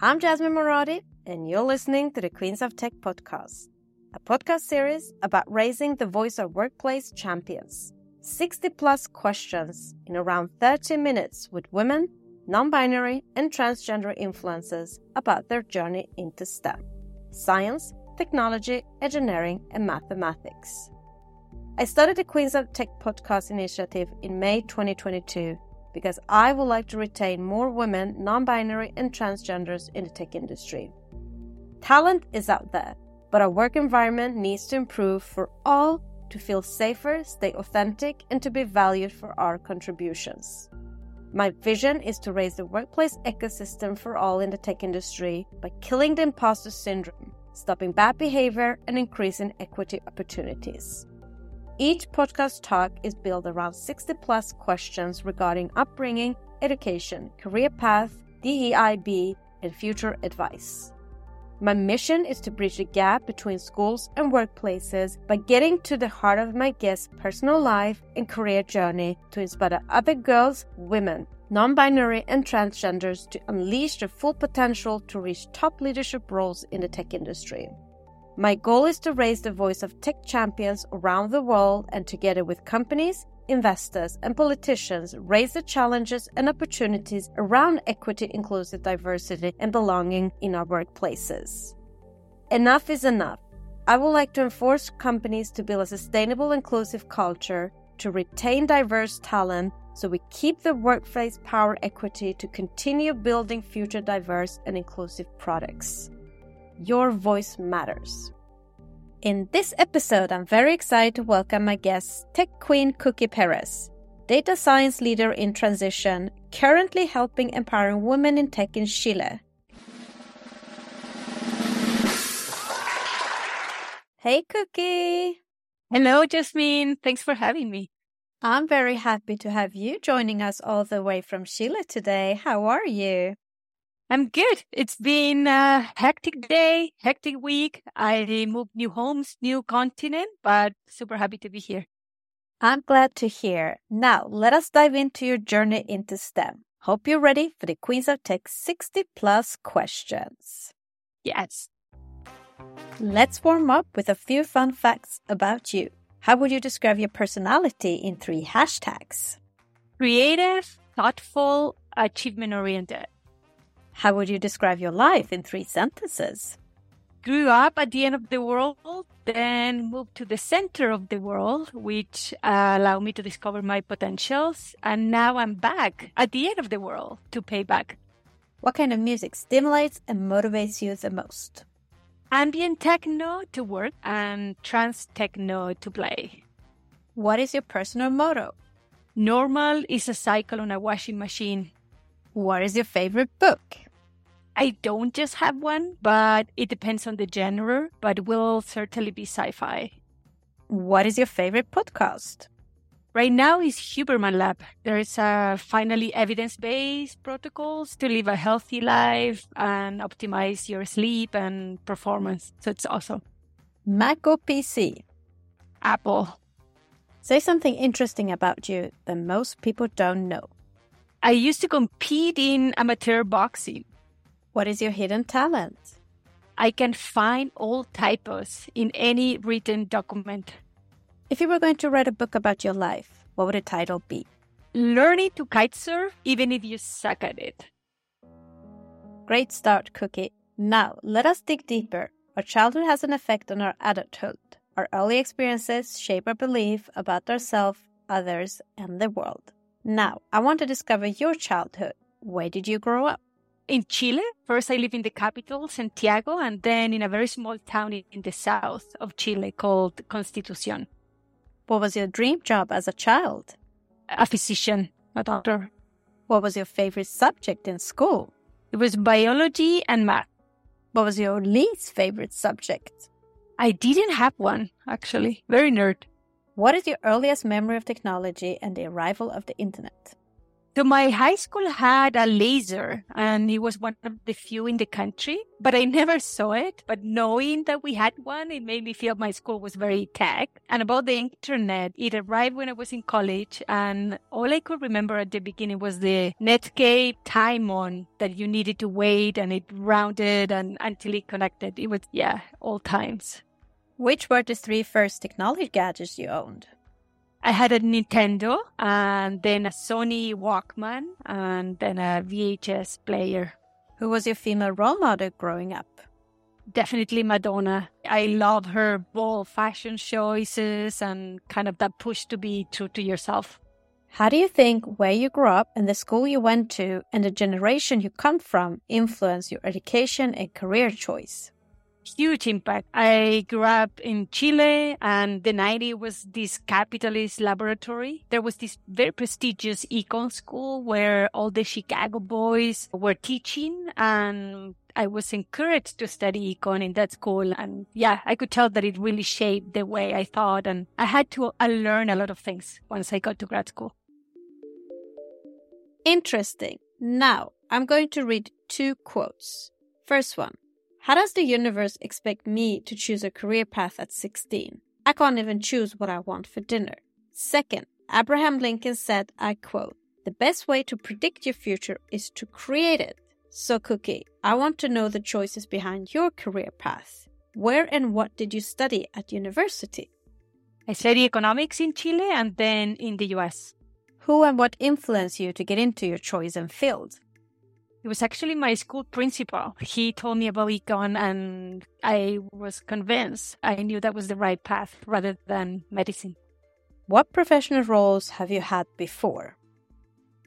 I'm Jasmine Moradi, and you're listening to the Queens of Tech podcast, a podcast series about raising the voice of workplace champions. 60 plus questions in around 30 minutes with women, non binary, and transgender influencers about their journey into STEM science, technology, engineering, and mathematics. I started the Queens of Tech podcast initiative in May 2022 because I would like to retain more women, non binary, and transgenders in the tech industry. Talent is out there, but our work environment needs to improve for all to feel safer, stay authentic, and to be valued for our contributions. My vision is to raise the workplace ecosystem for all in the tech industry by killing the imposter syndrome, stopping bad behavior, and increasing equity opportunities. Each podcast talk is built around 60 plus questions regarding upbringing, education, career path, DEIB, and future advice. My mission is to bridge the gap between schools and workplaces by getting to the heart of my guests' personal life and career journey to inspire other girls, women, non binary, and transgenders to unleash their full potential to reach top leadership roles in the tech industry. My goal is to raise the voice of tech champions around the world and together with companies, investors, and politicians raise the challenges and opportunities around equity, inclusive diversity, and belonging in our workplaces. Enough is enough. I would like to enforce companies to build a sustainable, inclusive culture, to retain diverse talent, so we keep the workplace power equity to continue building future diverse and inclusive products. Your voice matters. In this episode, I'm very excited to welcome my guest, Tech Queen Cuky Perez, data science leader in transition, currently helping empowering women in tech in Chile. Hey, Cuky. Hello, Jasmine. Thanks for having me. I'm very happy to have you joining us all the way from Chile today. How are you? I'm good. It's been a hectic day, hectic week. I moved new homes, new continent, but super happy to be here. I'm glad to hear. Now, let us dive into your journey into STEM. Hope you're ready for the Queens of Tech 60 plus questions. Yes. Let's warm up with a few fun facts about you. How would you describe your personality in three hashtags? Creative, thoughtful, achievement oriented. How would you describe your life in three sentences? Grew up at the end of the world, then moved to the center of the world, which uh, allowed me to discover my potentials. And now I'm back at the end of the world to pay back. What kind of music stimulates and motivates you the most? Ambient techno to work and trance techno to play. What is your personal motto? Normal is a cycle on a washing machine. What is your favorite book? I don't just have one, but it depends on the genre, but will certainly be sci-fi. What is your favorite podcast? Right now is Huberman Lab. There is a finally evidence-based protocols to live a healthy life and optimize your sleep and performance. So it's awesome. Mac or PC? Apple. Say something interesting about you that most people don't know. I used to compete in amateur boxing. What is your hidden talent? I can find all typos in any written document. If you were going to write a book about your life, what would the title be? Learning to kitesurf even if you suck at it. Great start, Cuky. Now, let us dig deeper. Our childhood has an effect on our adulthood. Our early experiences shape our belief about ourselves, others, and the world. Now, I want to discover your childhood. Where did you grow up? In Chile, first I lived in the capital, Santiago, and then in a very small town in the south of Chile called Constitucion. What was your dream job as a child? A physician, a doctor. What was your favorite subject in school? It was biology and math. What was your least favorite subject? I didn't have one, actually. Very nerd. What is your earliest memory of technology and the arrival of the internet? So my high school had a laser and it was one of the few in the country, but I never saw it. But knowing that we had one, it made me feel my school was very tech. And about the internet, it arrived when I was in college and all I could remember at the beginning was the Netscape time on that you needed to wait and it rounded and until it connected. It was, yeah, all times. Which were the three first technology gadgets you owned? I had a Nintendo and then a Sony Walkman and then a VHS player. Who was your female role model growing up? Definitely Madonna. I love her bold fashion choices and kind of that push to be true to yourself. How do you think where you grew up and the school you went to and the generation you come from influence your education and career choice? Huge impact. I grew up in Chile and the 90s was this capitalist laboratory. There was this very prestigious econ school where all the Chicago boys were teaching and I was encouraged to study econ in that school. And yeah, I could tell that it really shaped the way I thought. And I had to unlearn a lot of things once I got to grad school. Interesting. Now I'm going to read two quotes. First one how does the universe expect me to choose a career path at 16? I can't even choose what I want for dinner. Second, Abraham Lincoln said, I quote, the best way to predict your future is to create it. So, Cuky, I want to know the choices behind your career path. Where and what did you study at university? I studied economics in Chile and then in the US. Who and what influenced you to get into your chosen field? It was actually my school principal. He told me about econ and I was convinced I knew that was the right path rather than medicine. What professional roles have you had before?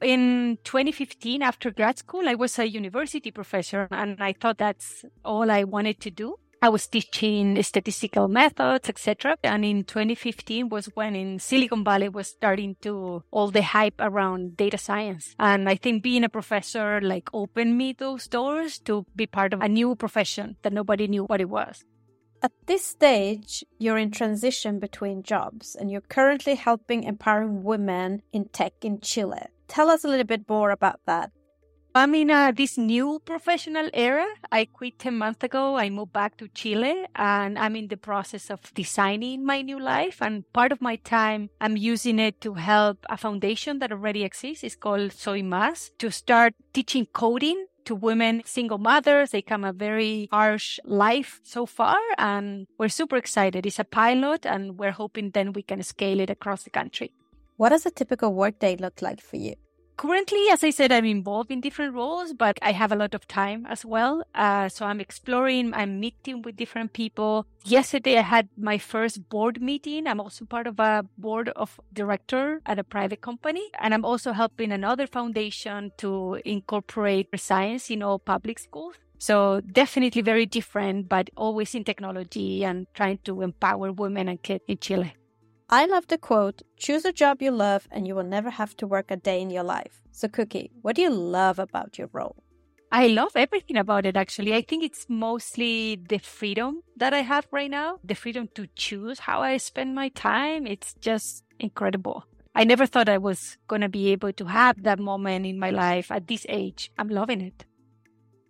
In 2015, after grad school, I was a university professor and I thought that's all I wanted to do. I was teaching statistical methods, etc. And in 2015 was when in Silicon Valley was starting to all the hype around data science. And I think being a professor like opened me those doors to be part of a new profession that nobody knew what it was. At this stage, you're in transition between jobs and you're currently helping empowering women in tech in Chile. Tell us a little bit more about that. I'm in uh, this new professional era. I quit 10 months ago. I moved back to Chile and I'm in the process of designing my new life. And part of my time, I'm using it to help a foundation that already exists. It's called Soy Más to start teaching coding to women, single mothers. They come a very harsh life so far. And we're super excited. It's a pilot and we're hoping then we can scale it across the country. What does a typical workday look like for you? Currently, as I said, I'm involved in different roles, but I have a lot of time as well. Uh, so I'm exploring, I'm meeting with different people. Yesterday, I had my first board meeting. I'm also part of a board of director at a private company. And I'm also helping another foundation to incorporate science in all public schools. So definitely very different, but always in technology and trying to empower women and kids in Chile. I love the quote choose a job you love and you will never have to work a day in your life. So, Cookie, what do you love about your role? I love everything about it, actually. I think it's mostly the freedom that I have right now, the freedom to choose how I spend my time. It's just incredible. I never thought I was going to be able to have that moment in my life at this age. I'm loving it.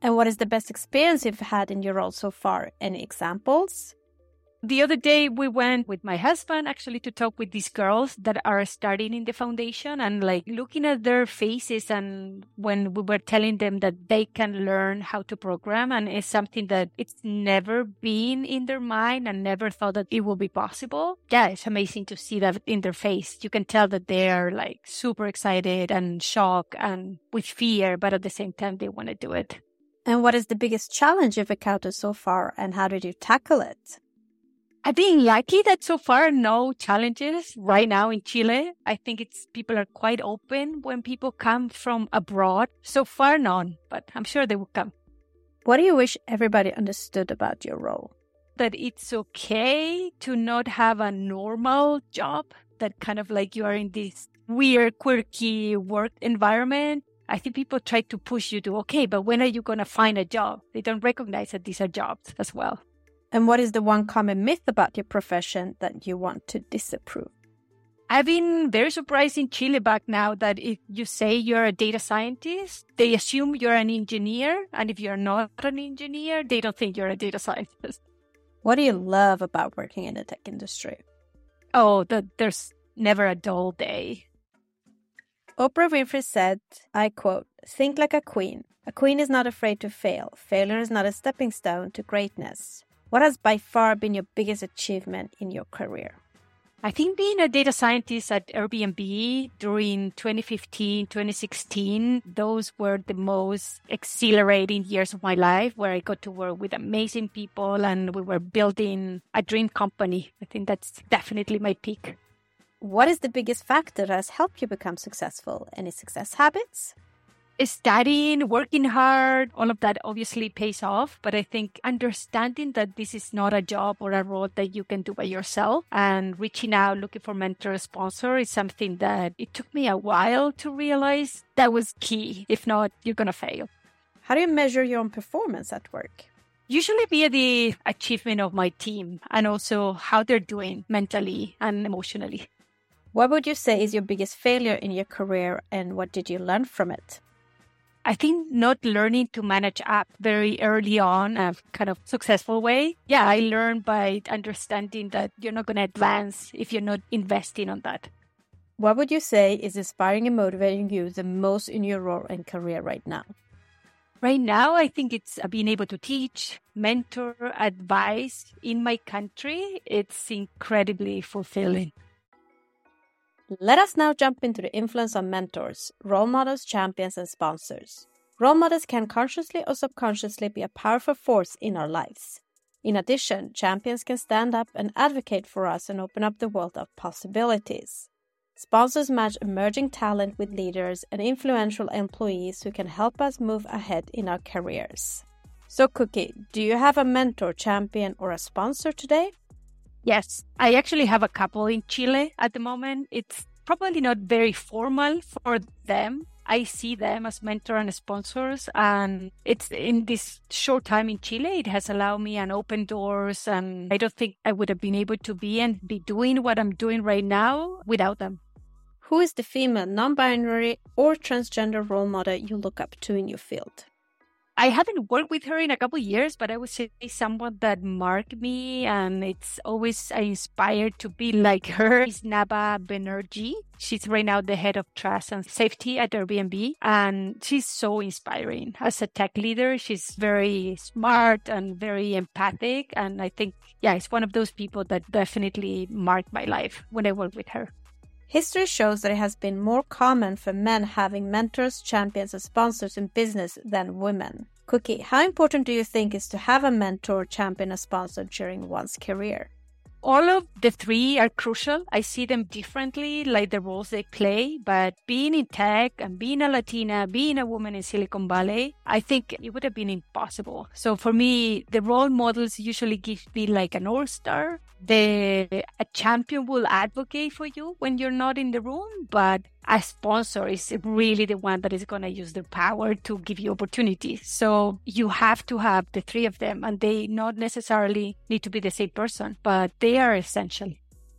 And what is the best experience you've had in your role so far? Any examples? The other day, we went with my husband actually to talk with these girls that are starting in the foundation and like looking at their faces. And when we were telling them that they can learn how to program, and it's something that it's never been in their mind and never thought that it will be possible. Yeah, it's amazing to see that in their face. You can tell that they are like super excited and shocked and with fear, but at the same time, they want to do it. And what is the biggest challenge you've encountered so far, and how did you tackle it? I've been lucky that so far no challenges right now in Chile. I think it's people are quite open when people come from abroad. So far none, but I'm sure they will come. What do you wish everybody understood about your role? That it's okay to not have a normal job, that kind of like you are in this weird, quirky work environment. I think people try to push you to, okay, but when are you going to find a job? They don't recognize that these are jobs as well. And what is the one common myth about your profession that you want to disapprove? I've been very surprised in Chile back now that if you say you're a data scientist, they assume you're an engineer. And if you're not an engineer, they don't think you're a data scientist. What do you love about working in the tech industry? Oh, the, there's never a dull day. Oprah Winfrey said, I quote, Think like a queen. A queen is not afraid to fail. Failure is not a stepping stone to greatness. What has by far been your biggest achievement in your career? I think being a data scientist at Airbnb during 2015, 2016, those were the most exhilarating years of my life where I got to work with amazing people and we were building a dream company. I think that's definitely my peak. What is the biggest factor that has helped you become successful? Any success habits? Studying, working hard, all of that obviously pays off. But I think understanding that this is not a job or a role that you can do by yourself and reaching out, looking for mentor, sponsor is something that it took me a while to realize that was key. If not, you're going to fail. How do you measure your own performance at work? Usually via the achievement of my team and also how they're doing mentally and emotionally. What would you say is your biggest failure in your career and what did you learn from it? I think not learning to manage app very early on, a kind of successful way. Yeah, I learned by understanding that you're not going to advance if you're not investing on that. What would you say is inspiring and motivating you the most in your role and career right now? Right now, I think it's uh, being able to teach, mentor, advise in my country. It's incredibly fulfilling. Let us now jump into the influence of mentors, role models, champions, and sponsors. Role models can consciously or subconsciously be a powerful force in our lives. In addition, champions can stand up and advocate for us and open up the world of possibilities. Sponsors match emerging talent with leaders and influential employees who can help us move ahead in our careers. So, Cuky, do you have a mentor, champion, or a sponsor today? Yes, I actually have a couple in Chile at the moment. It's probably not very formal for them. I see them as mentor and sponsors, and it's in this short time in Chile, it has allowed me and open doors. And I don't think I would have been able to be and be doing what I'm doing right now without them. Who is the female, non binary, or transgender role model you look up to in your field? I haven't worked with her in a couple years, but I would say someone that marked me and it's always inspired to be like her is Naba Banerjee. She's right now the head of trust and safety at Airbnb and she's so inspiring. As a tech leader, she's very smart and very empathic. And I think, yeah, it's one of those people that definitely marked my life when I worked with her. History shows that it has been more common for men having mentors, champions, and sponsors in business than women. Cuky, how important do you think is to have a mentor, champion, or sponsor during one's career? All of the three are crucial. I see them differently, like the roles they play. But being in tech and being a Latina, being a woman in Silicon Valley, I think it would have been impossible. So for me, the role models usually give me like an all star. The a champion will advocate for you when you're not in the room, but a sponsor is really the one that is going to use their power to give you opportunities. So you have to have the three of them, and they not necessarily need to be the same person, but they are essential.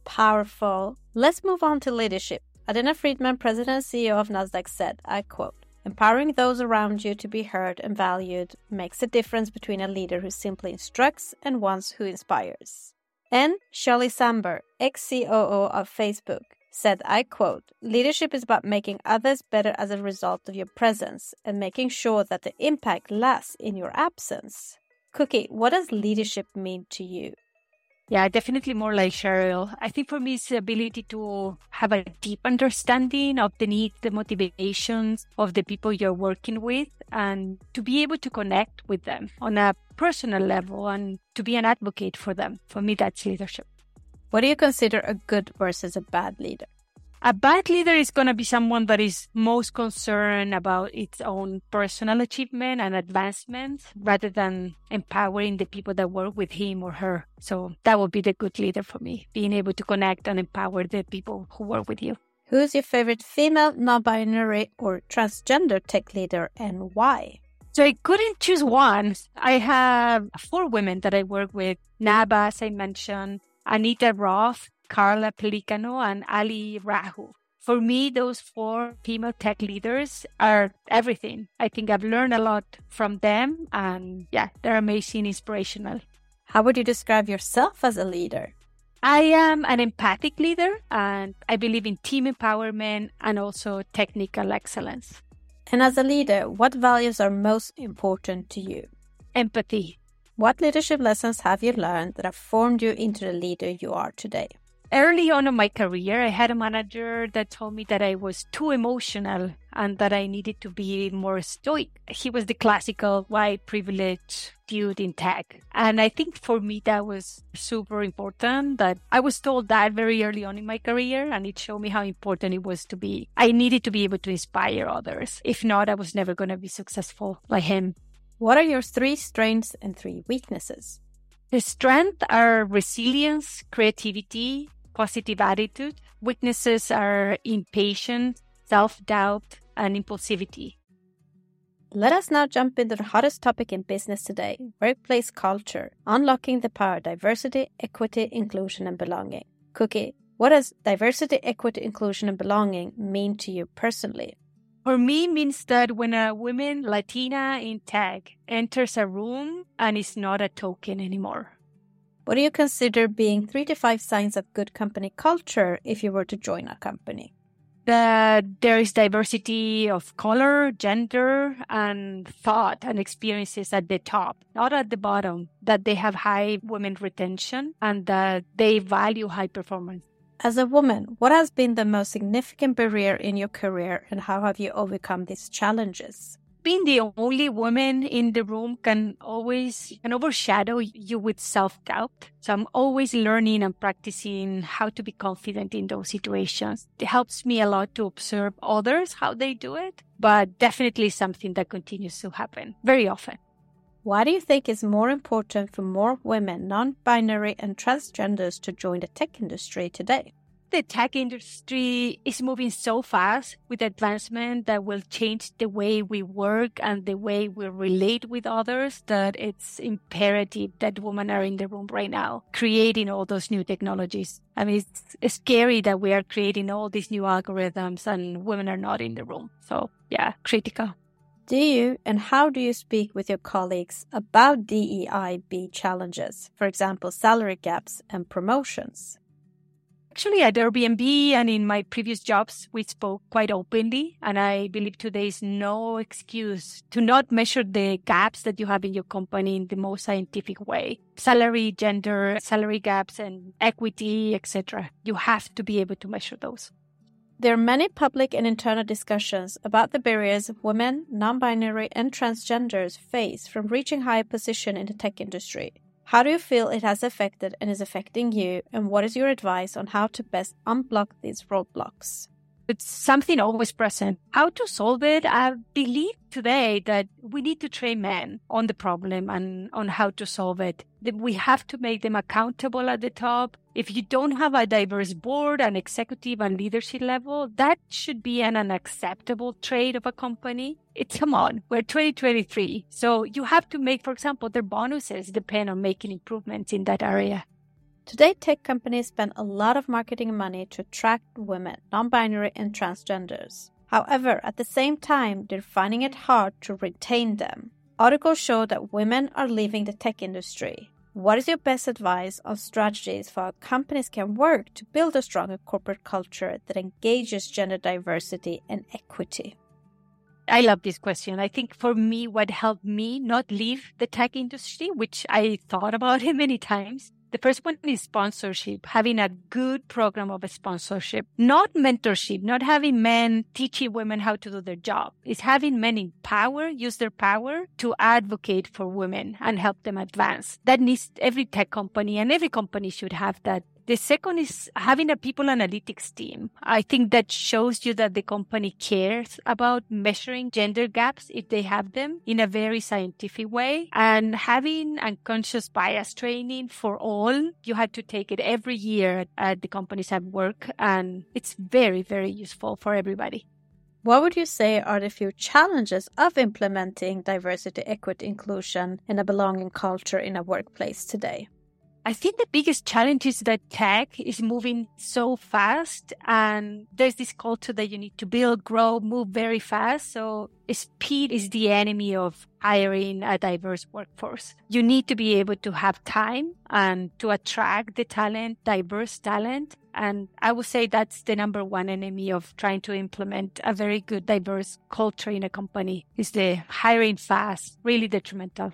Powerful. Let's move on to leadership. Adena Friedman, President and CEO of Nasdaq, said, I quote, Empowering those around you to be heard and valued makes a difference between a leader who simply instructs and one who inspires. And Sheryl Sandberg, ex COO of Facebook, said, I quote, leadership is about making others better as a result of your presence and making sure that the impact lasts in your absence. Cuky, what does leadership mean to you? Yeah, definitely more like Sheryl. I think for me, it's the ability to have a deep understanding of the needs, the motivations of the people you're working with, and to be able to connect with them on a personal level and to be an advocate for them. For me, that's leadership. What do you consider a good versus a bad leader? A bad leader is going to be someone that is most concerned about its own personal achievement and advancement rather than empowering the people that work with him or her. So that would be the good leader for me, being able to connect and empower the people who work with you. Who's your favorite female, non binary, or transgender tech leader and why? So I couldn't choose one. I have four women that I work with. Naba, as I mentioned, Anita Roth, Carla Pellicano, and Ali Rahu. For me, those four female tech leaders are everything. I think I've learned a lot from them, and yeah, they're amazing, inspirational. How would you describe yourself as a leader? I am an empathic leader, and I believe in team empowerment and also technical excellence. And as a leader, what values are most important to you? Empathy. What leadership lessons have you learned that have formed you into the leader you are today? Early on in my career, I had a manager that told me that I was too emotional and that I needed to be more stoic. He was the classical white privileged dude in tech. And I think for me, that was super important that I was told that very early on in my career. And it showed me how important it was to be. I needed to be able to inspire others. If not, I was never going to be successful like him. What are your three strengths and three weaknesses? The strengths are resilience, creativity, positive attitude. Weaknesses are impatience, self doubt, and impulsivity. Let us now jump into the hottest topic in business today workplace culture, unlocking the power of diversity, equity, inclusion, and belonging. Cuky, what does diversity, equity, inclusion, and belonging mean to you personally? For me, means that when a woman, Latina in tech, enters a room and is not a token anymore. What do you consider being three to five signs of good company culture if you were to join a company? that there is diversity of color, gender, and thought and experiences at the top, not at the bottom, that they have high women retention and that they value high performance. As a woman, what has been the most significant barrier in your career and how have you overcome these challenges? being the only woman in the room can always can overshadow you with self-doubt. So I'm always learning and practicing how to be confident in those situations. It helps me a lot to observe others, how they do it, but definitely something that continues to happen very often. Why do you think it's more important for more women, non-binary and transgenders to join the tech industry today? the tech industry is moving so fast with advancement that will change the way we work and the way we relate with others that it's imperative that women are in the room right now creating all those new technologies. I mean, it's, it's scary that we are creating all these new algorithms and women are not in the room. So yeah, critical. Do you and how do you speak with your colleagues about DEIB challenges, for example, salary gaps and promotions? Actually, at Airbnb and in my previous jobs, we spoke quite openly. And I believe today is no excuse to not measure the gaps that you have in your company in the most scientific way. Salary, gender, salary gaps and equity, etc. You have to be able to measure those. There are many public and internal discussions about the barriers women, non binary, and transgenders face from reaching higher position in the tech industry. How do you feel it has affected and is affecting you? And what is your advice on how to best unblock these roadblocks? It's something always present. How to solve it? I believe today that we need to train men on the problem and on how to solve it. We have to make them accountable at the top. If you don't have a diverse board and executive and leadership level, that should be an unacceptable trait of a company. It's come on, we're 2023. So you have to make, for example, their bonuses depend on making improvements in that area. Today, tech companies spend a lot of marketing money to attract women, non binary, and transgenders. However, at the same time, they're finding it hard to retain them. Articles show that women are leaving the tech industry. What is your best advice on strategies for how companies can work to build a stronger corporate culture that engages gender diversity and equity? I love this question. I think for me, what helped me not leave the tech industry, which I thought about it many times, the first one is sponsorship, having a good program of sponsorship, not mentorship, not having men teaching women how to do their job. It's having men in power, use their power to advocate for women and help them advance. That needs every tech company and every company should have that the second is having a people analytics team. I think that shows you that the company cares about measuring gender gaps if they have them in a very scientific way and having unconscious bias training for all. You had to take it every year at the companies at work and it's very, very useful for everybody. What would you say are the few challenges of implementing diversity, equity, inclusion, and a belonging culture in a workplace today? I think the biggest challenge is that tech is moving so fast and there's this culture that you need to build, grow, move very fast. So speed is the enemy of hiring a diverse workforce. You need to be able to have time and to attract the talent, diverse talent. And I would say that's the number one enemy of trying to implement a very good diverse culture in a company is the hiring fast, really detrimental.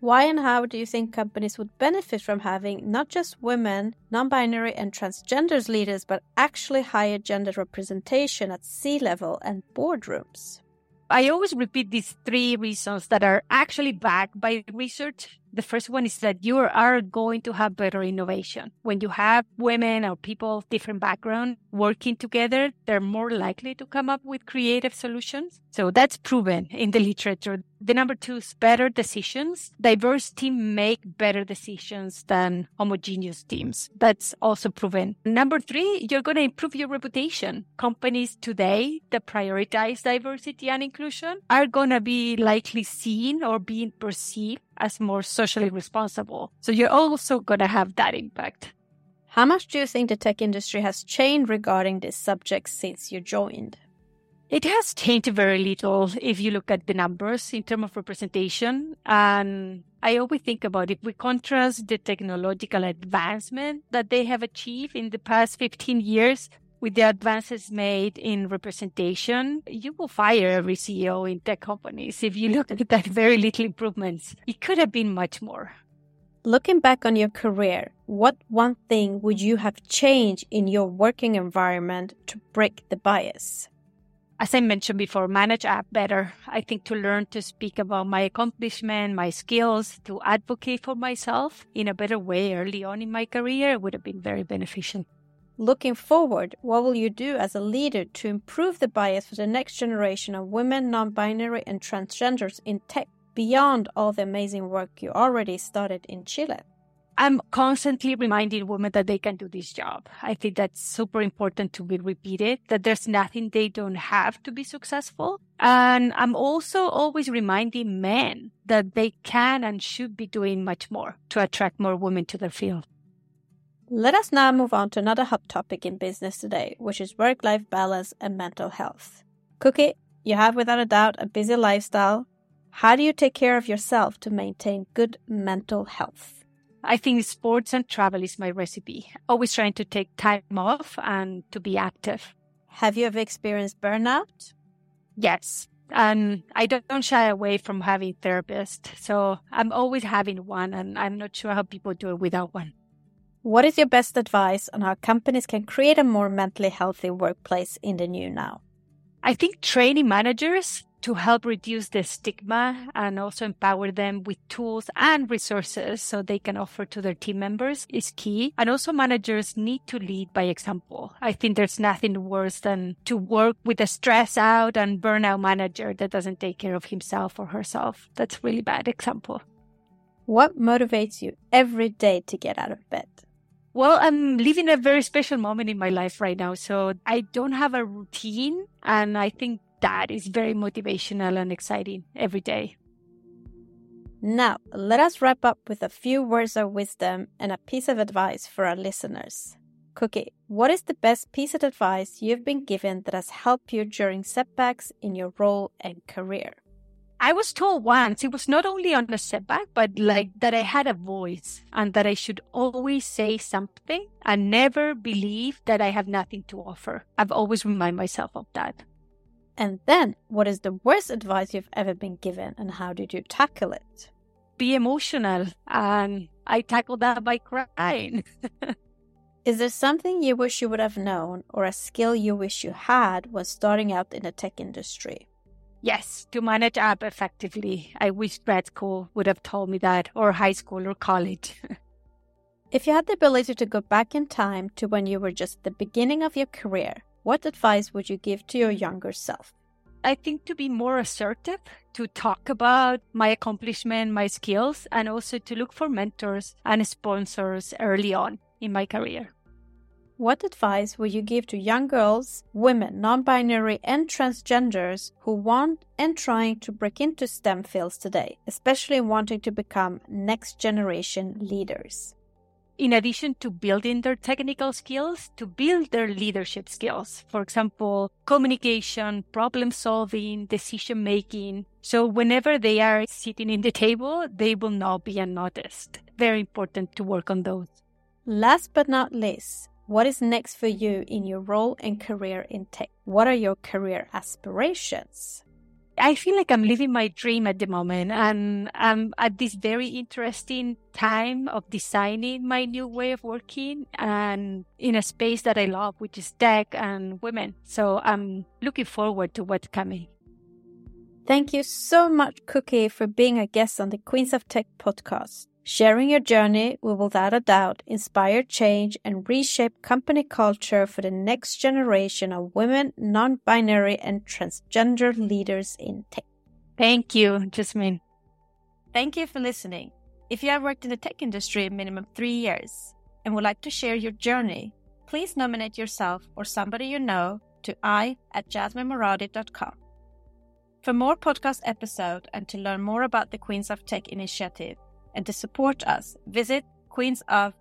Why and how do you think companies would benefit from having not just women, non binary, and transgenders leaders, but actually higher gender representation at C level and boardrooms? I always repeat these three reasons that are actually backed by research the first one is that you are going to have better innovation. When you have women or people of different background working together, they're more likely to come up with creative solutions. So that's proven in the literature. The number two is better decisions. Diverse teams make better decisions than homogeneous teams. That's also proven. Number three, you're going to improve your reputation. Companies today that prioritize diversity and inclusion are going to be likely seen or being perceived as more socially responsible. So you're also going to have that impact. How much do you think the tech industry has changed regarding this subject since you joined? It has changed very little if you look at the numbers in terms of representation. And I always think about if we contrast the technological advancement that they have achieved in the past 15 years with the advances made in representation, you will fire every CEO in tech companies. If you look at that very little improvements, it could have been much more. Looking back on your career, what one thing would you have changed in your working environment to break the bias? As I mentioned before, manage up better. I think to learn to speak about my accomplishment, my skills, to advocate for myself in a better way early on in my career would have been very beneficial. Looking forward, what will you do as a leader to improve the bias for the next generation of women, non binary, and transgenders in tech beyond all the amazing work you already started in Chile? I'm constantly reminding women that they can do this job. I think that's super important to be repeated, that there's nothing they don't have to be successful. And I'm also always reminding men that they can and should be doing much more to attract more women to their field. Let us now move on to another hot topic in business today, which is work life balance and mental health. Cuky, you have without a doubt a busy lifestyle. How do you take care of yourself to maintain good mental health? I think sports and travel is my recipe. Always trying to take time off and to be active. Have you ever experienced burnout? Yes. And I don't shy away from having therapist. So I'm always having one and I'm not sure how people do it without one. What is your best advice on how companies can create a more mentally healthy workplace in the new now? I think training managers to help reduce the stigma and also empower them with tools and resources so they can offer to their team members is key. And also managers need to lead by example. I think there's nothing worse than to work with a stress out and burnout manager that doesn't take care of himself or herself. That's really bad example. What motivates you every day to get out of bed? Well, I'm living a very special moment in my life right now. So I don't have a routine. And I think that is very motivational and exciting every day. Now, let us wrap up with a few words of wisdom and a piece of advice for our listeners. Cuky, what is the best piece of advice you've been given that has helped you during setbacks in your role and career? I was told once it was not only on a setback, but like that I had a voice and that I should always say something and never believe that I have nothing to offer. I've always remind myself of that. And then, what is the worst advice you've ever been given and how did you tackle it? Be emotional. And I tackled that by crying. is there something you wish you would have known or a skill you wish you had when starting out in the tech industry? Yes, to manage app effectively. I wish grad school would have told me that, or high school or college. if you had the ability to go back in time to when you were just the beginning of your career, what advice would you give to your younger self? I think to be more assertive, to talk about my accomplishment, my skills, and also to look for mentors and sponsors early on in my career. What advice would you give to young girls, women, non binary, and transgenders who want and trying to break into STEM fields today, especially wanting to become next generation leaders? in addition to building their technical skills, to build their leadership skills. For example, communication, problem solving, decision making. So whenever they are sitting in the table, they will not be unnoticed. Very important to work on those. Last but not least, what is next for you in your role and career in tech? What are your career aspirations? I feel like I'm living my dream at the moment and I'm at this very interesting time of designing my new way of working and in a space that I love, which is tech and women. So I'm looking forward to what's coming. Thank you so much, Cuky, for being a guest on the Queens of Tech podcast. Sharing your journey will without a doubt inspire change and reshape company culture for the next generation of women, non binary, and transgender leaders in tech. Thank you, Jasmine. Thank you for listening. If you have worked in the tech industry minimum three years and would like to share your journey, please nominate yourself or somebody you know to i at jasminemoradi.com. For more podcast episode and to learn more about the Queens of Tech initiative, and to support us, visit queensoftech.com.